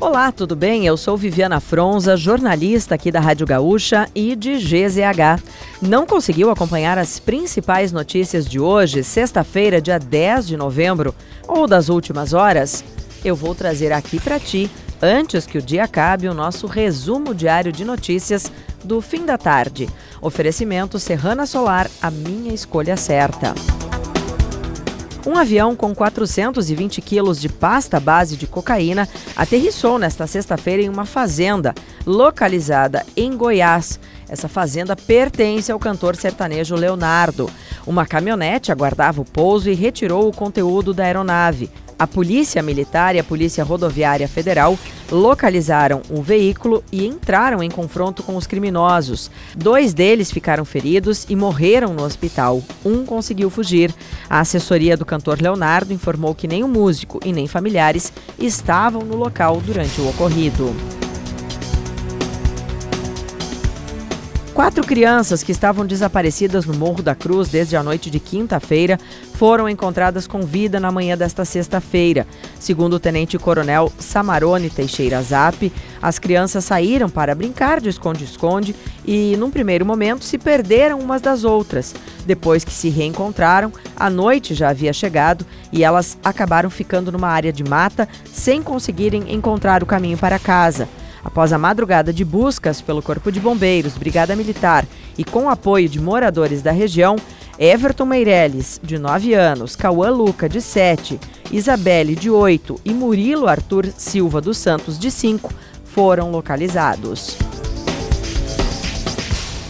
Olá, tudo bem? Eu sou Viviana Fronza, jornalista aqui da Rádio Gaúcha e de GZH. Não conseguiu acompanhar as principais notícias de hoje, sexta-feira, dia 10 de novembro, ou das últimas horas? Eu vou trazer aqui para ti, antes que o dia acabe, o nosso resumo diário de notícias do fim da tarde. Oferecimento Serrana Solar, a minha escolha certa. Um avião com 420 quilos de pasta base de cocaína aterrissou nesta sexta-feira em uma fazenda localizada em Goiás. Essa fazenda pertence ao cantor sertanejo Leonardo. Uma caminhonete aguardava o pouso e retirou o conteúdo da aeronave. A Polícia Militar e a Polícia Rodoviária Federal localizaram o veículo e entraram em confronto com os criminosos. Dois deles ficaram feridos e morreram no hospital. Um conseguiu fugir. A assessoria do cantor Leonardo informou que nem o músico e nem familiares estavam no local durante o ocorrido. Quatro crianças que estavam desaparecidas no Morro da Cruz desde a noite de quinta-feira foram encontradas com vida na manhã desta sexta-feira. Segundo o tenente-coronel Samarone Teixeira Zap, as crianças saíram para brincar de esconde-esconde e, num primeiro momento, se perderam umas das outras. Depois que se reencontraram, a noite já havia chegado e elas acabaram ficando numa área de mata sem conseguirem encontrar o caminho para casa. Após a madrugada de buscas pelo Corpo de Bombeiros, Brigada Militar e com apoio de moradores da região, Everton Meirelles, de 9 anos, Cauã Luca, de 7, Isabelle, de 8 e Murilo Arthur Silva dos Santos, de 5, foram localizados.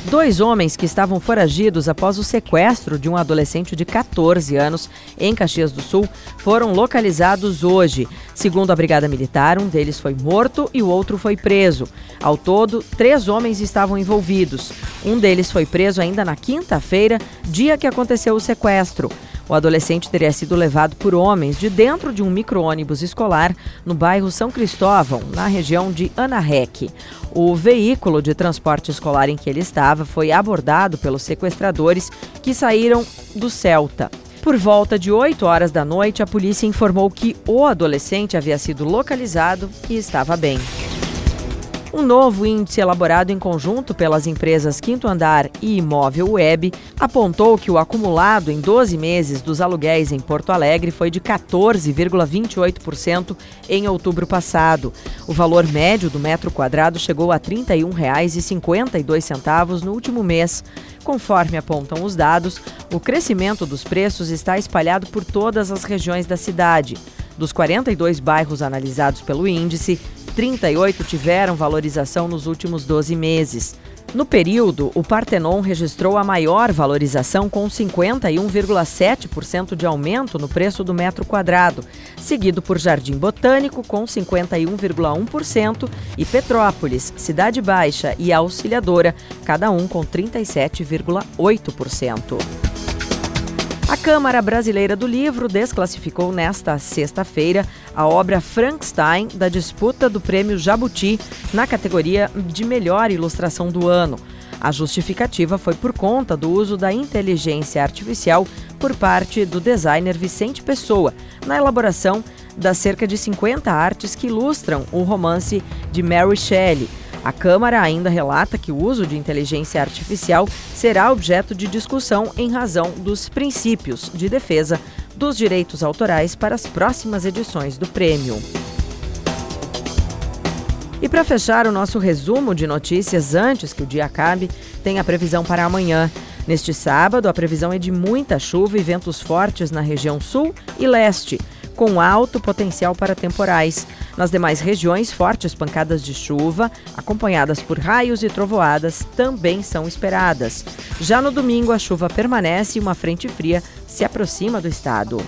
Dois homens que estavam foragidos após o sequestro de um adolescente de 14 anos em Caxias do Sul foram localizados hoje. Segundo a Brigada Militar, um deles foi morto e o outro foi preso. Ao todo, três homens estavam envolvidos. Um deles foi preso ainda na quinta-feira, dia que aconteceu o sequestro. O adolescente teria sido levado por homens de dentro de um micro-ônibus escolar no bairro São Cristóvão, na região de Anarrec. O veículo de transporte escolar em que ele estava foi abordado pelos sequestradores que saíram do Celta. Por volta de 8 horas da noite, a polícia informou que o adolescente havia sido localizado e estava bem. Um novo índice elaborado em conjunto pelas empresas Quinto Andar e Imóvel Web apontou que o acumulado em 12 meses dos aluguéis em Porto Alegre foi de 14,28% em outubro passado. O valor médio do metro quadrado chegou a R$ 31,52 no último mês. Conforme apontam os dados, o crescimento dos preços está espalhado por todas as regiões da cidade. Dos 42 bairros analisados pelo índice, 38 tiveram valorização nos últimos 12 meses. No período, o Partenon registrou a maior valorização com 51,7% de aumento no preço do metro quadrado, seguido por Jardim Botânico com 51,1% e Petrópolis, Cidade Baixa e Auxiliadora, cada um com 37,8%. Câmara Brasileira do Livro desclassificou nesta sexta-feira a obra Frankenstein da disputa do Prêmio Jabuti na categoria de melhor ilustração do ano. A justificativa foi por conta do uso da inteligência artificial por parte do designer Vicente Pessoa na elaboração das cerca de 50 artes que ilustram o romance de Mary Shelley a Câmara ainda relata que o uso de inteligência artificial será objeto de discussão em razão dos princípios de defesa dos direitos autorais para as próximas edições do prêmio. E para fechar o nosso resumo de notícias antes que o dia acabe, tem a previsão para amanhã. Neste sábado, a previsão é de muita chuva e ventos fortes na região sul e leste com alto potencial para temporais. Nas demais regiões, fortes pancadas de chuva, acompanhadas por raios e trovoadas, também são esperadas. Já no domingo, a chuva permanece e uma frente fria se aproxima do estado.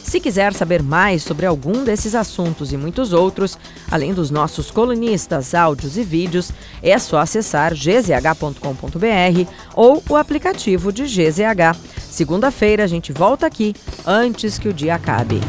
Se quiser saber mais sobre algum desses assuntos e muitos outros, além dos nossos colunistas, áudios e vídeos, é só acessar gzh.com.br ou o aplicativo de GZH. Segunda-feira a gente volta aqui antes que o dia acabe.